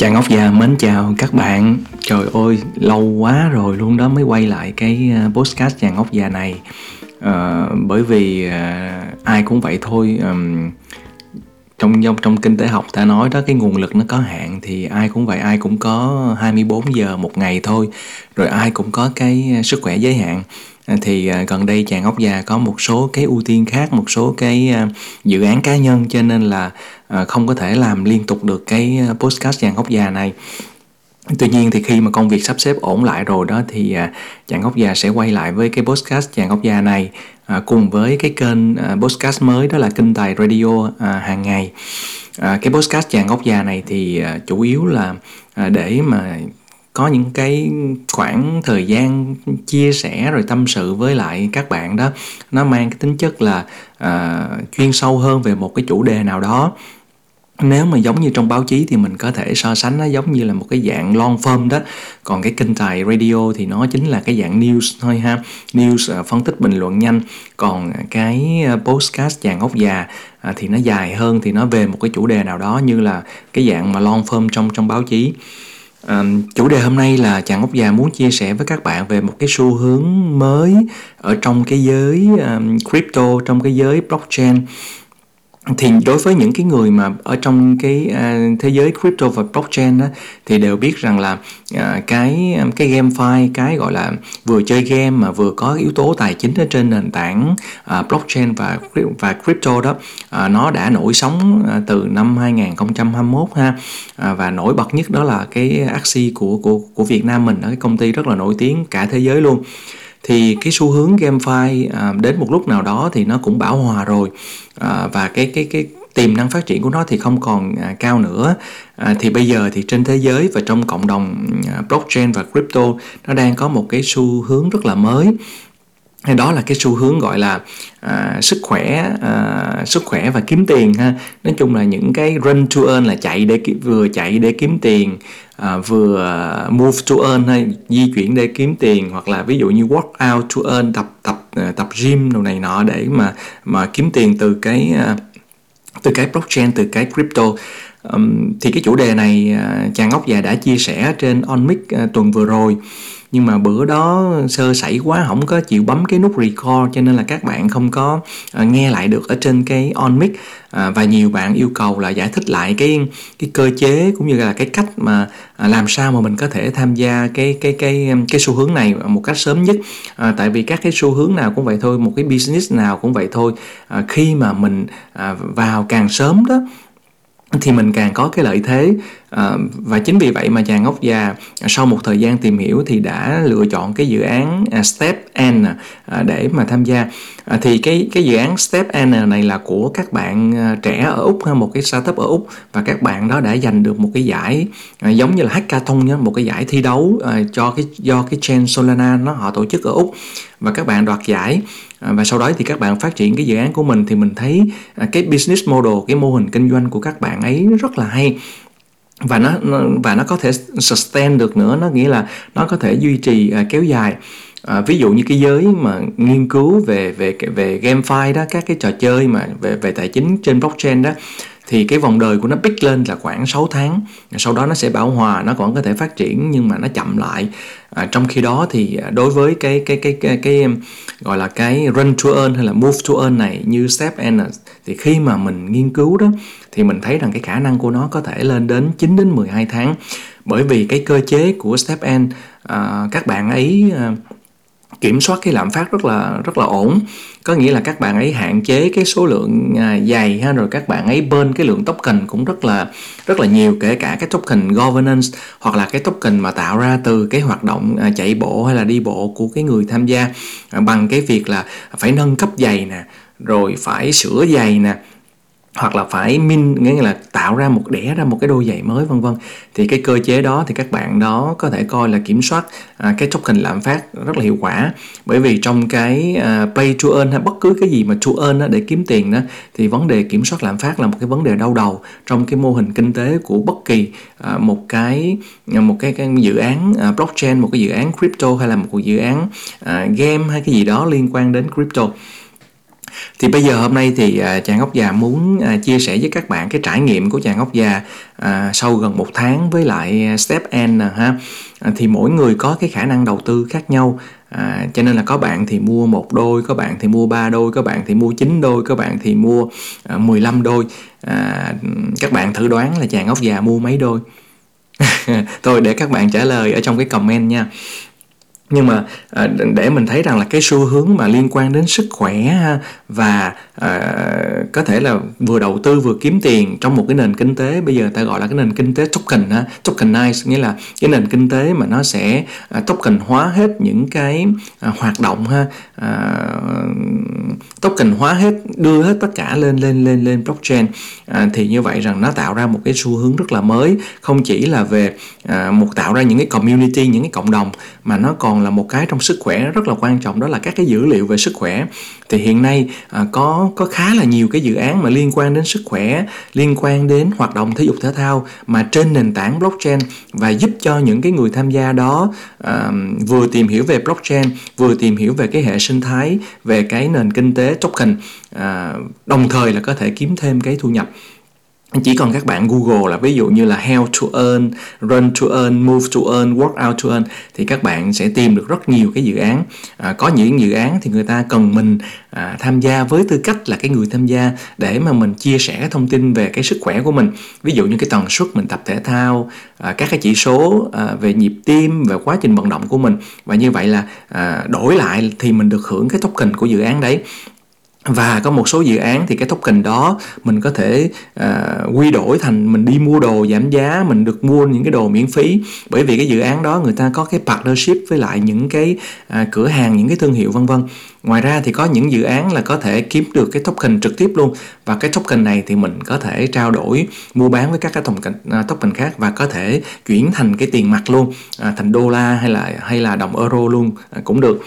Chàng ốc già mến chào các bạn. Trời ơi lâu quá rồi luôn đó mới quay lại cái ờ, podcast chàng ốc già này. À, Bởi vì à, ai cũng vậy thôi à, trong trong trong kinh tế học ta nói đó cái nguồn lực nó có hạn thì ai cũng vậy ai cũng có 24 giờ một ngày thôi. Rồi ai cũng có cái sức khỏe giới hạn thì à, gần đây chàng ốc già có một số cái ưu tiên khác, một số cái à, dự án cá nhân, cho nên là à, không có thể làm liên tục được cái podcast chàng ốc già này Tuy nhiên thì khi mà công việc sắp xếp ổn lại rồi đó thì chàng ốc già sẽ quay lại với cái podcast chàng ốc già này cùng với cái kênh podcast mới, đó là kinh tài radio hàng ngày. Cái podcast chàng ốc già này thì chủ yếu là để mà có những cái khoảng thời gian chia sẻ rồi tâm sự với lại các bạn đó nó mang cái tính chất là uh, chuyên sâu hơn về một cái chủ đề nào đó. Nếu mà giống như trong báo chí thì mình có thể so sánh nó giống như là một cái dạng long form đó. Còn cái kênh tài radio thì nó chính là cái dạng news thôi ha. News uh, phân tích bình luận nhanh. Còn cái à, podcast postcast chàng ốc già uh, thì nó dài hơn thì nó về một cái chủ đề nào đó như là cái dạng mà long form trong trong báo chí. À, chủ đề hôm nay là chàng ốc già muốn chia sẻ với các bạn về một cái xu hướng mới ở trong cái giới um, crypto trong cái giới blockchain thì đối với những cái người mà ở trong cái uh, thế giới crypto và blockchain đó, thì đều biết rằng là uh, cái cái GameFi cái gọi là vừa chơi game mà vừa có yếu tố tài chính ở trên nền tảng uh, blockchain và và crypto đó uh, nó đã nổi sóng uh, từ năm 2021 ha. Uh, và nổi bật nhất đó là cái Axie của của của Việt Nam mình ở cái công ty rất là nổi tiếng cả thế giới luôn thì cái xu hướng GameFi à, đến một lúc nào đó thì nó cũng bão hòa rồi. À, và cái cái cái tiềm năng phát triển của nó thì không còn à, cao nữa. À, thì bây giờ thì trên thế giới và trong cộng đồng à, blockchain và crypto nó đang có một cái xu hướng rất là mới hay đó là cái xu hướng gọi là à, sức khỏe à, sức khỏe và kiếm tiền ha. Nói chung là những cái run to earn là chạy để vừa chạy để kiếm tiền à, vừa move to earn hay di chuyển để kiếm tiền hoặc là ví dụ như work out to earn tập tập à, tập gym đồ này nọ để mà mà kiếm tiền từ cái à, từ cái blockchain từ cái crypto. Um, thì cái chủ đề này à, chàng ngốc già đã chia sẻ trên onmic tuần vừa rồi nhưng mà bữa đó sơ sẩy quá không có chịu bấm cái nút record cho nên là các bạn không có uh, nghe lại được ở trên cái on mic. Uh, và nhiều bạn yêu cầu là giải thích lại cái cái cơ chế cũng như là cái cách mà uh, làm sao mà mình có thể tham gia cái cái cái cái xu hướng này một cách sớm nhất. Uh, tại vì các cái xu hướng nào cũng vậy thôi một cái business nào cũng vậy thôi. Uh, khi mà mình uh, vào càng sớm đó thì mình càng có cái lợi thế. À, và chính vì vậy mà chàng ngốc già sau một thời gian tìm hiểu thì đã lựa chọn cái dự án à, Step N à, để mà tham gia. À, thì cái cái dự án Step N này là của các bạn à, trẻ ở úc một cái startup ở úc. Và các bạn đó đã giành được một cái giải à, giống như là hackathon nhé một cái giải thi đấu à, cho cái do cái chain Solana nó họ tổ chức ở úc. Và các bạn đoạt giải. À, và sau đó thì các bạn phát triển cái dự án của mình thì mình thấy cái business model cái mô hình kinh doanh của các bạn ấy rất là hay. Và nó và nó có thể sustain được nữa. Nó nghĩa là nó có thể duy trì kéo dài. À, ví dụ như cái giới mà nghiên cứu về về về gamefi đó các cái trò chơi mà về về tài chính trên blockchain đó thì cái vòng đời của nó pick lên là khoảng 6 tháng. Sau đó nó sẽ bảo hòa nó còn có thể phát triển nhưng mà nó chậm lại. À, trong khi đó thì à, đối với cái cái cái cái, cái, cái gọi là cái run to earn hay là move to earn này như step N à, thì khi mà mình nghiên cứu đó thì mình thấy rằng cái khả năng của nó có thể lên đến 9 đến 12 tháng. Bởi vì cái cơ chế của step N à, các bạn ấy à, kiểm soát cái lạm phát rất là rất là ổn. Có nghĩa là các bạn ấy hạn chế cái số lượng à, dày ha, rồi các bạn ấy bên cái lượng token cũng rất là rất là nhiều, kể cả cái token governance hoặc là cái token mà tạo ra từ cái hoạt động à, chạy bộ hay là đi bộ của cái người tham gia à, bằng cái việc là phải nâng cấp giày nè, rồi phải sửa giày nè hoặc là phải min nghĩa là tạo ra một đẻ ra một cái đôi giày mới vân vân. Thì cái cơ chế đó thì các bạn đó có thể coi là kiểm soát à, cái token lạm phát rất là hiệu quả. Bởi vì trong cái à, pay to earn hay bất cứ cái gì mà to earn đó, để kiếm tiền đó thì vấn đề kiểm soát lạm phát là một cái vấn đề đau đầu trong cái mô hình kinh tế của bất kỳ à, một cái một cái, cái dự án à, blockchain một cái dự án crypto hay là một dự án à, game hay cái gì đó liên quan đến crypto thì bây giờ hôm nay thì à, chàng ngốc già muốn à, chia sẻ với các bạn cái trải nghiệm của chàng ngốc già à, sau gần một tháng với lại step n ha à, thì mỗi người có cái khả năng đầu tư khác nhau À, cho nên là có bạn thì mua một đôi, có bạn thì mua ba đôi, có bạn thì mua chín đôi, có bạn thì mua à, 15 đôi. À, các bạn thử đoán là chàng ngốc già mua mấy đôi? Thôi để các bạn trả lời ở trong cái comment nha nhưng mà à, để mình thấy rằng là cái xu hướng mà liên quan đến sức khỏe và à, có thể là vừa đầu tư vừa kiếm tiền trong một cái nền kinh tế, bây giờ ta gọi là cái nền kinh tế token ha tokenize nghĩa là cái nền kinh tế mà nó sẽ à, token hóa hết những cái hoạt động ha token hóa hết, đưa hết tất cả lên lên lên lên blockchain. Thì như vậy rằng nó tạo ra một cái xu hướng rất là mới, không chỉ là về một, tạo ra những cái community, những cái cộng đồng, mà nó còn là một cái trong sức khỏe rất là quan trọng đó là các cái dữ liệu về sức khỏe. Thì hiện nay à, có có khá là nhiều cái dự án mà liên quan đến sức khỏe liên quan đến hoạt động thể dục thể thao mà trên nền tảng blockchain và giúp cho những cái người tham gia đó à, vừa tìm hiểu về blockchain vừa tìm hiểu về cái hệ sinh thái về cái nền kinh tế token à, đồng thời là có thể kiếm thêm cái thu nhập chỉ còn các bạn Google là ví dụ như là How to earn, Run to earn, Move to earn, Work out to earn thì các bạn sẽ tìm được rất nhiều cái dự án. À, có những dự án thì người ta cần mình à, tham gia với tư cách là cái người tham gia để mà mình chia sẻ thông tin về cái sức khỏe của mình. Ví dụ như cái tần suất mình tập thể thao, à, các cái chỉ số à, về nhịp tim, về quá trình vận động của mình và như vậy là à, đổi lại thì mình được hưởng cái token của dự án đấy và có một số dự án thì cái token đó mình có thể uh, quy đổi thành mình đi mua đồ giảm giá mình được mua những cái đồ miễn phí. Bởi vì cái dự án đó người ta có cái partnership với lại những cái uh, cửa hàng những cái thương hiệu vân vân. Ngoài ra thì có những dự án là có thể kiếm được cái token trực tiếp luôn. Và cái token này thì mình có thể trao đổi mua bán với các cái token uh, token khác và có thể chuyển thành cái tiền mặt luôn uh, thành đô la hay là hay là đồng euro luôn uh, cũng được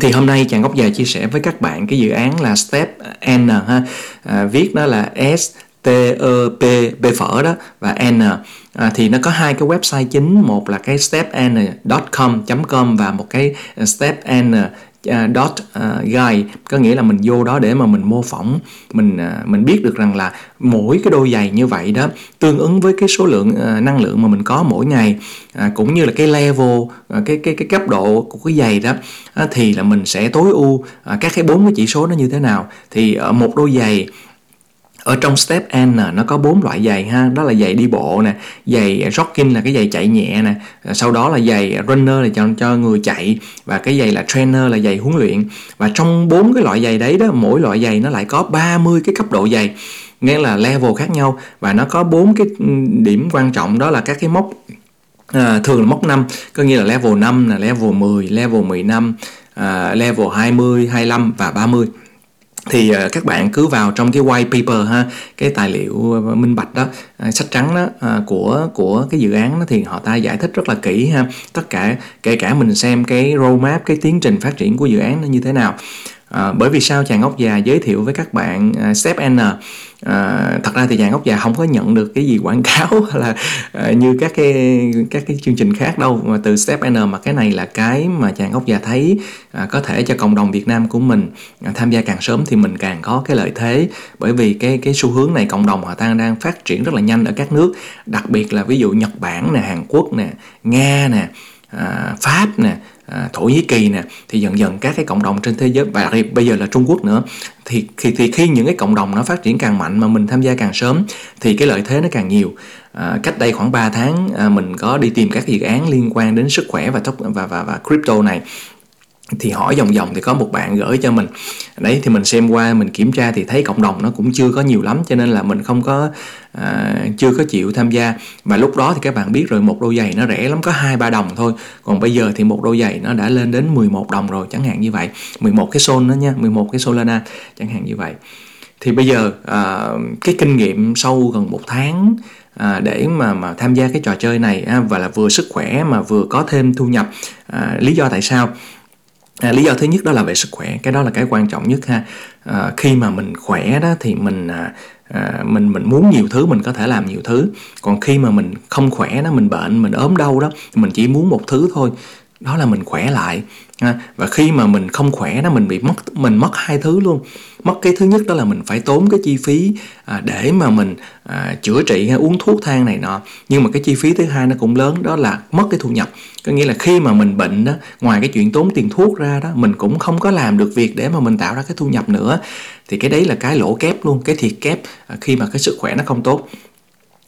thì hôm nay chàng góc dài chia sẻ với các bạn cái dự án là Step N ha. À, viết nó là S T E P B phở đó và N. À, thì nó có hai cái website chính một là cái stepn.com.com và một cái stepn uh, dot uh, guide. Có nghĩa là mình vô đó để mà mình mô phỏng mình uh, mình biết được rằng là mỗi cái đôi giày như vậy đó tương ứng với cái số lượng uh, năng lượng mà mình có mỗi ngày uh, cũng như là cái level uh, cái cái cái cấp độ của cái giày đó uh, thì là mình sẽ tối ưu uh, các cái bốn cái chỉ số nó như thế nào. Thì ở một đôi giày ở trong step N nó có bốn loại giày ha. Đó là giày đi bộ nè giày jogging là cái giày chạy nhẹ nè. Ờ, sau đó là giày runner là cho cho người chạy. Và cái giày là trainer là giày huấn luyện. Và trong bốn cái loại giày đấy đó mỗi loại giày nó lại có 30 cái cấp độ giày nghĩa là level khác nhau. Và nó có bốn cái ừ, điểm quan trọng đó là các cái mốc à, thường là mốc 5 có nghĩa là level 5 là level 10 level 15 à, ờ, level 20 25 và 30 thì uh, các bạn cứ vào trong cái white paper ha cái tài liệu ờ, minh bạch đó uh, sách trắng đó uh, của của cái dự án đó thì họ ta giải thích rất là kỹ ha. Tất cả kể cả mình xem cái roadmap cái tiến trình phát triển của dự án nó như thế nào. À, bởi vì sao chàng ngốc già giới thiệu với các bạn uh, Step N? À, thật ra thì chàng ngốc già không có nhận được cái gì quảng cáo là à, như các cái các cái chương trình khác đâu. Mà từ Step N mà cái này là cái mà chàng ngốc già thấy à, có thể cho cộng đồng Việt Nam của mình à, tham gia càng sớm thì mình càng có cái lợi thế. Bởi vì cái cái xu hướng này cộng đồng họ đang đang phát triển rất là nhanh ở các nước. Đặc biệt là ví dụ Nhật Bản nè Hàn Quốc nè Nga nè à, Pháp nè à, Thổ Nhĩ Kỳ nè thì dần dần các cái cộng đồng trên thế giới và bây giờ là Trung Quốc nữa thì, thì thì khi những cái cộng đồng nó phát triển càng mạnh mà mình tham gia càng sớm thì cái lợi thế nó càng nhiều. À, cách đây khoảng 3 tháng à, mình có đi tìm các dự án liên quan đến sức khỏe và và và, và crypto này thì hỏi vòng vòng thì có một bạn gửi cho mình. Đấy thì mình xem qua mình kiểm tra thì thấy cộng đồng nó cũng chưa có nhiều lắm cho nên là mình không có à, chưa có chịu tham gia. Và lúc đó thì các bạn biết rồi một đôi giày nó rẻ lắm có hai ba đồng thôi. Còn bây giờ thì một đôi giày nó đã lên đến 11 đồng rồi chẳng hạn như vậy. 11 cái sol đó nha 11 cái solana chẳng hạn như vậy. Thì bây giờ à, cái kinh nghiệm sau gần một tháng à, để mà mà tham gia cái trò chơi này à, và là vừa sức khỏe mà vừa có thêm thu nhập à, lý do tại sao? À, lý do thứ nhất đó là về sức khỏe. Cái đó là cái quan trọng nhất ha. À, khi mà mình khỏe đó thì mình à, à, mình mình muốn nhiều thứ mình có thể làm nhiều thứ. Còn khi mà mình không khỏe đó mình bệnh mình ốm đau đó mình chỉ muốn một thứ thôi đó là mình khỏe lại. Và khi mà mình không khỏe đó mình bị mất mình mất hai thứ luôn. Mất cái thứ nhất đó là mình phải tốn cái chi phí à, để mà mình à, chữa trị hay uống thuốc thang này nọ. Nhưng mà cái chi phí thứ hai nó cũng lớn đó là mất cái thu nhập. Có nghĩa là khi mà mình bệnh đó ngoài cái chuyện tốn tiền thuốc ra đó mình cũng không có làm được việc để mà mình tạo ra cái thu nhập nữa. Thì cái đấy là cái lỗ kép luôn cái thiệt kép à, khi mà cái sức khỏe nó không tốt.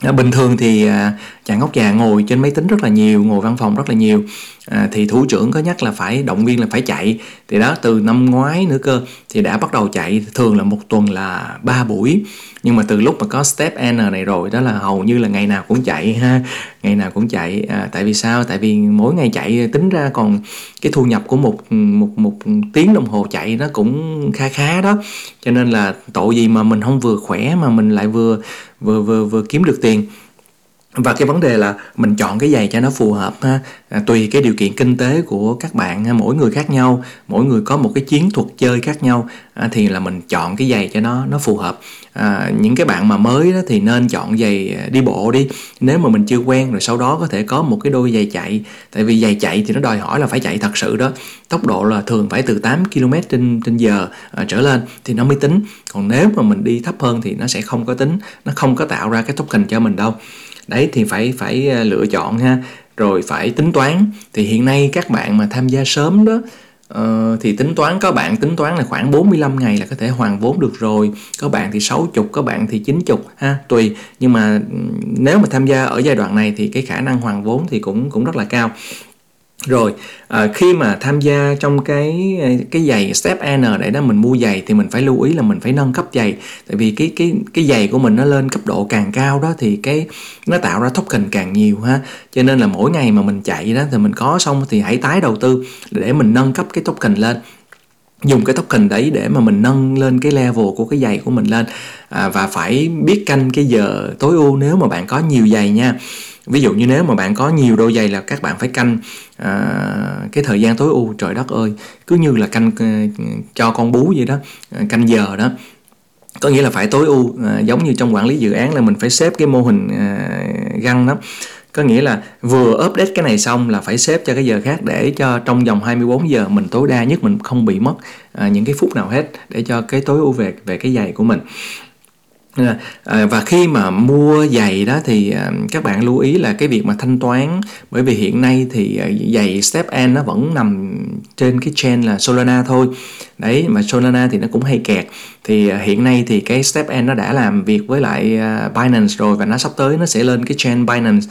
À, bình thường thì à, chàng ngốc già ngồi trên máy tính rất là nhiều ngồi văn phòng rất là nhiều à, thì thủ trưởng có nhắc là phải động viên là phải chạy. Thì đó từ năm ngoái nữa cơ thì đã bắt đầu chạy. Thường là một tuần là ba buổi. Nhưng mà từ lúc mà có step n này rồi đó là hầu như là ngày nào cũng chạy ha. Ngày nào cũng chạy. À, tại vì sao? Tại vì mỗi ngày chạy tính ra còn cái thu nhập của một một một tiếng đồng hồ chạy nó cũng kha khá đó. Cho nên là tội gì mà mình không vừa khỏe mà mình lại vừa vừa vừa vừa kiếm được tiền và cái vấn đề là mình chọn cái giày cho nó phù hợp ha. À, tùy cái điều kiện kinh tế của các bạn ha, mỗi người khác nhau mỗi người có một cái chiến thuật chơi khác nhau à, thì là mình chọn cái giày cho nó nó phù hợp. À, những cái bạn mà mới đó thì nên chọn giày à, đi bộ đi. Nếu mà mình chưa quen rồi sau đó có thể có một cái đôi giày chạy. Tại vì giày chạy thì nó đòi hỏi là phải chạy thật sự đó. Tốc độ là thường phải từ 8 km trên trên giờ à, trở lên thì nó mới tính. Còn nếu mà mình đi thấp hơn thì nó sẽ không có tính nó không có tạo ra cái token cho mình đâu đấy thì phải phải ờ, lựa chọn ha. Rồi phải tính toán. Thì hiện nay các bạn mà tham gia sớm đó Uh, thì tính toán có bạn tính toán là khoảng 45 ngày là có thể hoàn vốn được rồi. Có bạn thì 60 có bạn thì 90 ha tùy. Nhưng mà ừ, nếu mà tham gia ở giai đoạn này thì cái khả năng hoàn vốn thì cũng cũng rất là cao rồi à, khi mà tham gia trong cái à, cái giày step N để đó mình mua giày thì mình phải lưu ý là mình phải nâng cấp giày. Tại vì cái cái cái giày của mình nó lên cấp độ càng cao đó thì cái nó tạo ra token càng nhiều ha. Cho nên là mỗi ngày mà mình chạy đó thì mình có xong thì hãy tái đầu tư để mình nâng cấp cái token lên. Dùng cái token đấy để mà mình nâng lên cái level của cái giày của mình lên. À, và phải biết canh cái giờ tối ưu nếu mà bạn có nhiều giày nha ví dụ như nếu mà bạn có nhiều đôi giày là các bạn phải canh à, cái thời gian tối ưu. Trời đất ơi cứ như là canh ờ, cho con bú vậy đó ờ, canh giờ đó. Có nghĩa là phải tối ưu à, giống như trong quản lý dự án là mình phải xếp cái mô hình à, găng đó. Có nghĩa là vừa update cái này xong là phải xếp cho cái giờ khác để cho trong vòng 24 giờ mình tối đa nhất mình không bị mất à, những cái phút nào hết để cho cái tối ưu về về cái giày của mình. À, và khi mà mua giày đó thì à, các bạn lưu ý là cái việc mà thanh toán, bởi vì hiện nay thì à, giày Step N nó vẫn nằm trên cái chain là Solana thôi. Đấy, mà Solana thì nó cũng hay kẹt. Thì hiện nay thì cái Step N nó đã làm việc với lại Binance rồi và nó sắp tới nó sẽ lên cái chain Binance.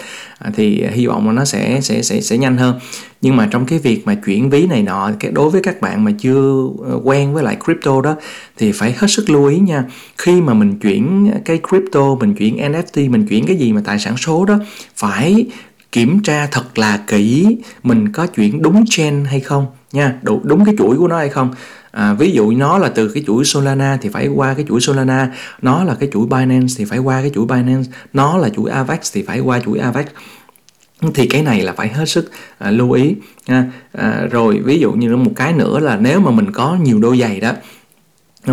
Thì hy vọng là nó sẽ sẽ sẽ sẽ nhanh hơn nhưng mà trong cái việc mà chuyển ví này nọ cái đối với các bạn mà chưa ờ, quen với lại crypto đó thì phải hết sức lưu ý nha. Khi mà mình chuyển cái crypto mình chuyển NFT mình chuyển cái gì mà tài sản số đó phải kiểm tra thật là kỹ mình có chuyển đúng chain hay không nha đúng, đúng cái chuỗi của nó hay không. À, ví dụ nó là từ cái chuỗi Solana thì phải qua cái chuỗi Solana nó là cái chuỗi Binance thì phải qua cái chuỗi Binance nó là chuỗi Avax thì phải qua chuỗi Avax thì cái này là phải hết sức à, lưu ý ha. À, rồi ví dụ như một cái nữa là nếu mà mình có nhiều đôi giày đó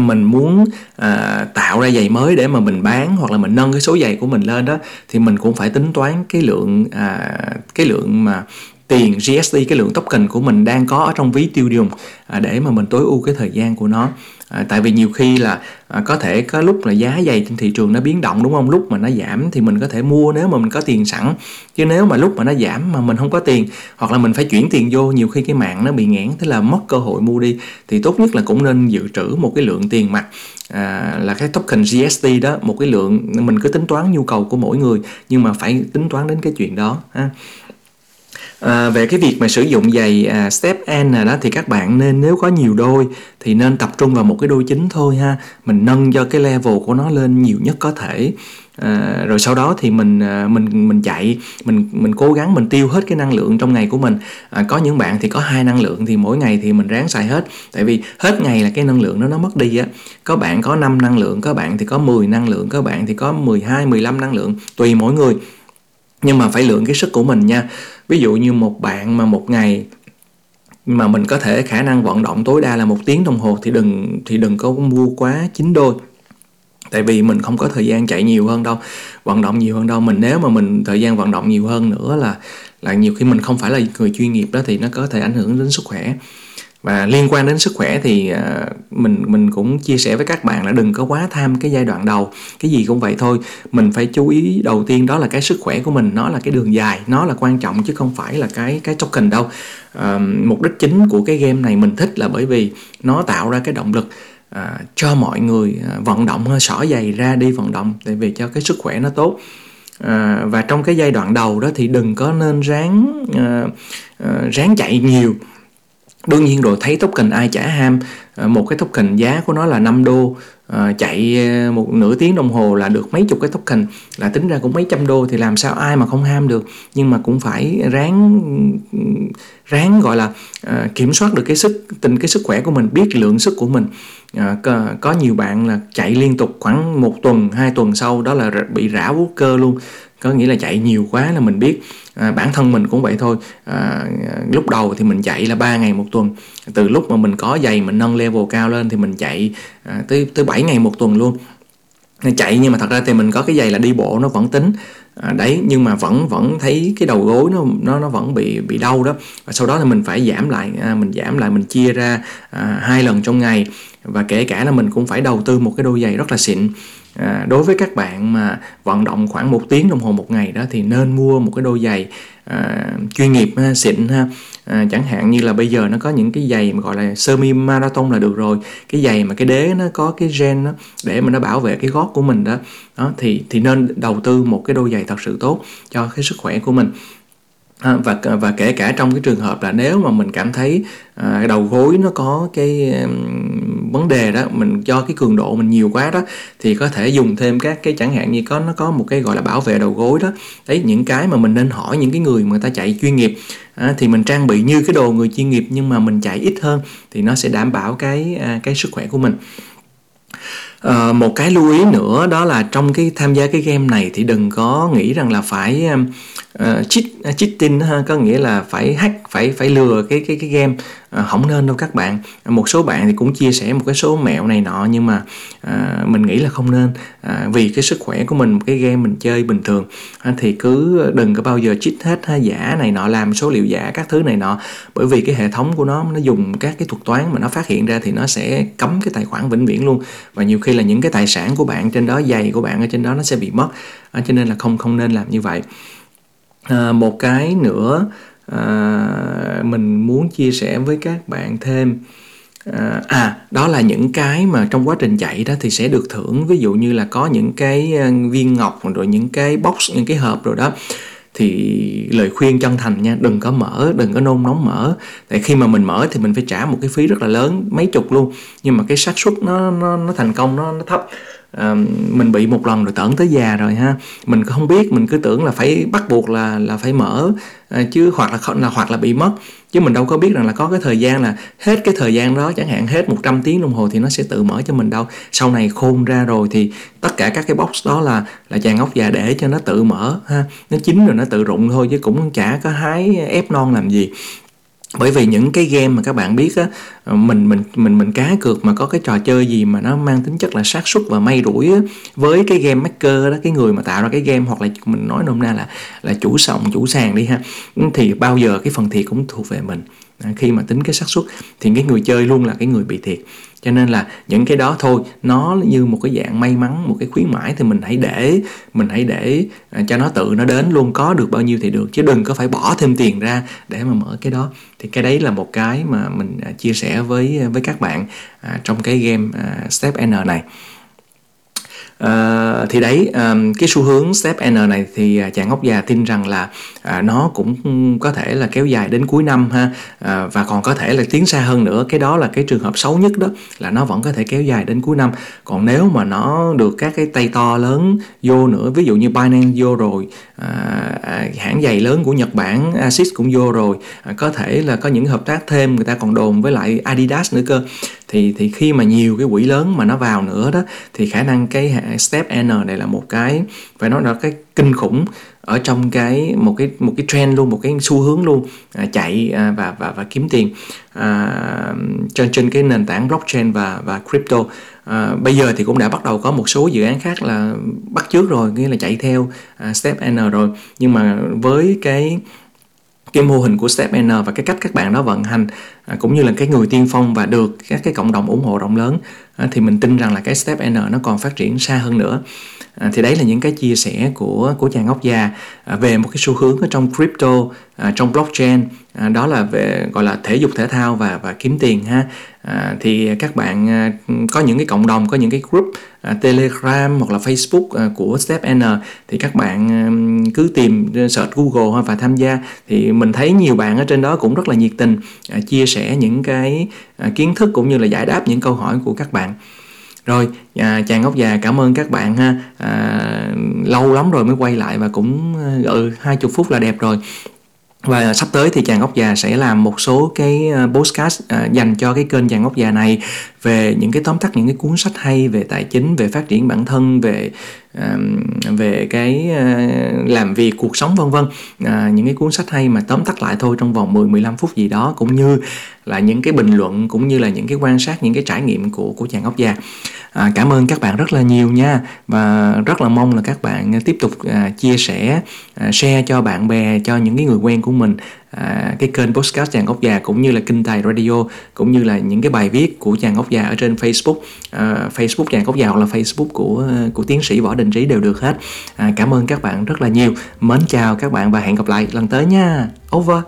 mình muốn à, tạo ra giày mới để mà mình bán hoặc là mình nâng cái số giày của mình lên đó thì mình cũng phải tính toán cái lượng à, cái lượng mà tiền GST cái lượng token của mình đang có ở trong ví tiêu dùng à, để mà mình tối ưu cái thời gian của nó à, tại vì nhiều khi là à, có thể có lúc là giá giày trên thị trường nó biến động đúng không? Lúc mà nó giảm thì mình có thể mua nếu mà mình có tiền sẵn. Chứ nếu mà lúc mà nó giảm mà mình không có tiền hoặc là mình phải chuyển tiền vô nhiều khi cái mạng nó bị nghẽn thế là mất cơ hội mua đi. Thì tốt nhất là cũng nên dự trữ một cái lượng tiền mặt à, là cái token GST đó một cái lượng mình cứ tính toán nhu cầu của mỗi người nhưng mà phải tính toán đến cái chuyện đó ha. À, À, về cái việc mà sử dụng giày à, step N đó thì các bạn nên nếu có nhiều đôi thì nên tập trung vào một cái đôi chính thôi ha. Mình nâng cho cái level của nó lên nhiều nhất có thể. À, rồi sau đó thì mình à, mình mình chạy mình mình cố gắng mình tiêu hết cái năng lượng trong ngày của mình. À, có những bạn thì có hai năng lượng thì mỗi ngày thì mình ráng xài hết. Tại vì hết ngày là cái năng lượng nó nó mất đi á. Có bạn có 5 năng lượng có bạn thì có 10 năng lượng có bạn thì có 12 15 năng lượng tùy mỗi người nhưng mà phải lượng cái sức của mình nha. Ví dụ như một bạn mà một ngày mà mình có thể khả năng vận động tối đa là một tiếng đồng hồ thì đừng thì đừng có mua quá chín đôi. Tại vì mình không có thời gian chạy nhiều hơn đâu, vận động nhiều hơn đâu. Mình nếu mà mình thời gian vận động nhiều hơn nữa là là nhiều khi mình không phải là người chuyên nghiệp đó thì nó có thể ảnh hưởng đến sức khỏe và liên quan đến sức khỏe thì à, mình mình cũng chia sẻ với các bạn là đừng có quá tham cái giai đoạn đầu. Cái gì cũng vậy thôi. Mình phải chú ý đầu tiên đó là cái sức khỏe của mình nó là cái đường dài nó là quan trọng chứ không phải là cái cái token đâu. À, mục đích chính của cái game này mình thích là bởi vì nó tạo ra cái động lực à, cho mọi người à, vận động à, xỏ giày ra đi vận động để vì cho cái sức khỏe nó tốt. À, và trong cái giai đoạn đầu đó thì đừng có nên ráng à, à, ráng chạy nhiều đương nhiên rồi, thấy token ai chả ham ờ, một cái token giá của nó là 5 đô à, chạy ờ, một nửa tiếng đồng hồ là được mấy chục cái token là tính ra cũng mấy trăm đô thì làm sao ai mà không ham được. Nhưng mà cũng phải ráng ráng gọi là à, kiểm soát được cái sức tình cái sức khỏe của mình biết lượng sức của mình. À, có, có nhiều bạn là chạy liên tục khoảng một tuần hai tuần sau đó là bị rã vuốt cơ luôn. Có nghĩa là chạy nhiều quá là mình biết. À, bản thân mình cũng vậy thôi. À, lúc đầu thì mình chạy là 3 ngày một tuần. Từ lúc mà mình có giày mình nâng level cao lên thì mình chạy à, tới tới 7 ngày một tuần luôn. Chạy nhưng mà thật ra thì mình có cái giày là đi bộ nó vẫn tính. À, đấy nhưng mà vẫn vẫn thấy cái đầu gối nó nó nó vẫn bị bị đau đó. Và sau đó thì mình phải giảm lại à, mình giảm lại mình chia ra à, hai lần trong ngày. Và kể cả là mình cũng phải đầu tư một cái đôi giày rất là xịn. À, đối với các bạn mà vận động khoảng một tiếng đồng hồ một ngày đó thì nên mua một cái đôi giày à, chuyên nghiệp ha, xịn ha à, chẳng hạn như là bây giờ nó có những cái giày mà gọi là semi marathon là được rồi. Cái giày mà cái đế nó có cái gen đó để mà nó bảo vệ cái gót của mình đó. Đó thì thì nên đầu tư một cái đôi giày thật sự tốt cho cái sức khỏe của mình. À, và và kể cả trong cái trường hợp là nếu mà mình cảm thấy à, đầu gối nó có cái um, vấn đề đó mình do cái cường độ mình nhiều quá đó thì có thể dùng thêm các cái chẳng hạn như có nó có một cái gọi là bảo vệ đầu gối đó. Đấy những cái mà mình nên hỏi những cái người mà người ta chạy chuyên nghiệp à, thì mình trang bị như cái đồ người chuyên nghiệp nhưng mà mình chạy ít hơn thì nó sẽ đảm bảo cái à, cái sức khỏe của mình. À, một cái lưu ý nữa đó là trong cái tham gia cái game này thì đừng có nghĩ rằng là phải à, uh, cheat ờ, cheating ha có nghĩa là phải hack phải phải lừa cái cái cái game. Ờ, uh, không nên đâu các bạn. Một số bạn thì cũng chia sẻ một cái số mẹo này nọ nhưng mà uh, mình nghĩ là không nên. Uh, vì cái sức khỏe của mình cái game mình chơi bình thường uh, thì cứ đừng có bao giờ cheat hết ha giả này nọ làm số liệu giả các thứ này nọ. Bởi vì cái hệ thống của nó nó dùng các cái thuật toán mà nó phát hiện ra thì nó sẽ cấm cái tài khoản vĩnh viễn luôn. Và nhiều khi là những cái tài sản của bạn trên đó giày của bạn ở trên đó nó sẽ bị mất. Uh, cho nên là không không nên làm như vậy à, một cái nữa à, mình muốn chia sẻ với các bạn thêm. À, à đó là những cái mà trong quá trình chạy đó thì sẽ được thưởng. Ví dụ như là có những cái à, viên ngọc rồi những cái box những cái hộp rồi đó. Thì lời khuyên chân thành nha đừng có mở đừng có nôn nóng mở. Tại khi mà mình mở thì mình phải trả một cái phí rất là lớn mấy chục luôn. Nhưng mà cái xác suất nó nó nó thành công nó nó thấp à, mình bị một lần rồi tởn tới già rồi ha. Mình không biết mình cứ tưởng là phải bắt buộc là là phải mở à, chứ hoặc là là hoặc là bị mất. Chứ mình đâu có biết rằng là có cái thời gian là hết cái thời gian đó chẳng hạn hết 100 tiếng đồng hồ thì nó sẽ tự mở cho mình đâu. Sau này khôn ra rồi thì tất cả các cái box đó là là chàng ốc già để cho nó tự mở ha. Nó chín rồi nó tự rụng thôi chứ cũng chả có hái ép non làm gì bởi vì những cái game mà các bạn biết á ờ, mình mình mình mình cá cược mà có cái trò chơi gì mà nó mang tính chất là xác suất và may rủi á, với cái game maker đó cái người mà tạo ra cái game hoặc là mình nói nôm na là là chủ sòng chủ sàn đi ha thì bao giờ cái phần thiệt cũng thuộc về mình. À, khi mà tính cái xác suất thì cái người chơi luôn là cái người bị thiệt. Cho nên là những cái đó thôi, nó như một cái dạng may mắn, một cái khuyến mãi thì mình hãy để, mình hãy để à, cho nó tự nó đến luôn, có được bao nhiêu thì được, chứ đừng có phải bỏ thêm tiền ra để mà mở cái đó. Thì cái đấy là một cái mà mình à, chia sẻ với với các bạn trong cái game step n này. Ờ, thì đấy um, cái xu hướng step N này thì à, chàng ngốc già tin rằng là uh, nó cũng có thể là kéo dài đến cuối năm ha. Uh, và còn có thể là tiến xa hơn nữa. Cái đó là cái trường hợp xấu nhất đó là nó vẫn có thể kéo dài đến cuối năm. Còn nếu mà nó được các cái tay to lớn vô nữa ví dụ như Binance vô rồi uh, hãng giày lớn của Nhật Bản Asics cũng vô rồi uh, có thể là có những hợp tác thêm người ta còn đồn với lại Adidas nữa cơ thì thì khi mà nhiều cái quỹ lớn mà nó vào nữa đó thì khả năng cái step n này là một cái phải nói là cái kinh khủng ở trong cái một cái một cái trend luôn một cái xu hướng luôn à, chạy à, và và và kiếm tiền à, trên trên cái nền tảng blockchain và và crypto. À, bây giờ thì cũng đã bắt đầu có một số dự án khác là bắt trước rồi nghĩa là chạy theo à, step n rồi. Nhưng mà với cái cái mô hình của Step N và cái cách các bạn đó vận hành à, cũng như là cái người tiên phong và được các cái cộng đồng ủng hộ rộng lớn à, thì mình tin rằng là cái Step N nó còn phát triển xa hơn nữa à, thì đấy là những cái chia sẻ của của chàng ngốc già à, về một cái xu hướng ở trong crypto à, trong blockchain à, đó là về gọi là thể dục thể thao và và kiếm tiền ha. À, thì các bạn à, có những cái cộng đồng có những cái group à, telegram hoặc là facebook à, của step n thì các bạn à, cứ tìm à, search google và tham gia. Thì mình thấy nhiều bạn ở trên đó cũng rất là nhiệt tình à, chia sẻ những cái à, kiến thức cũng như là giải đáp những câu hỏi của các bạn rồi à, chàng ngốc già cảm ơn các bạn ha. À, lâu lắm rồi mới quay lại và cũng ờ, ừ hai chục phút là đẹp rồi. Và sắp tới thì chàng ngốc già sẽ làm một số cái ờ, podcast postcast à, dành cho cái kênh chàng ngốc già này về những cái tóm tắt những cái cuốn sách hay về tài chính về phát triển bản thân về về cái ờ, làm việc cuộc sống vân vân. Ờ, những cái cuốn sách hay mà tóm tắt lại thôi trong vòng 10 15 phút gì đó cũng như là những cái bình luận cũng như là những cái quan sát những cái trải nghiệm của của chàng ốc già à, cảm ơn các bạn rất là nhiều nha. Và rất là mong là các bạn tiếp tục à, chia sẻ à, share cho bạn bè cho những cái người quen của mình à, cái kênh podcast chàng ốc già cũng như là kinh tài radio cũng như là những cái bài viết của chàng ốc già ở trên facebook. À, facebook chàng ốc già hoặc là facebook của của tiến sĩ võ đình trí đều được hết. À, cảm ơn các bạn rất là nhiều. Mến chào các bạn và hẹn gặp lại lần tới nha. Over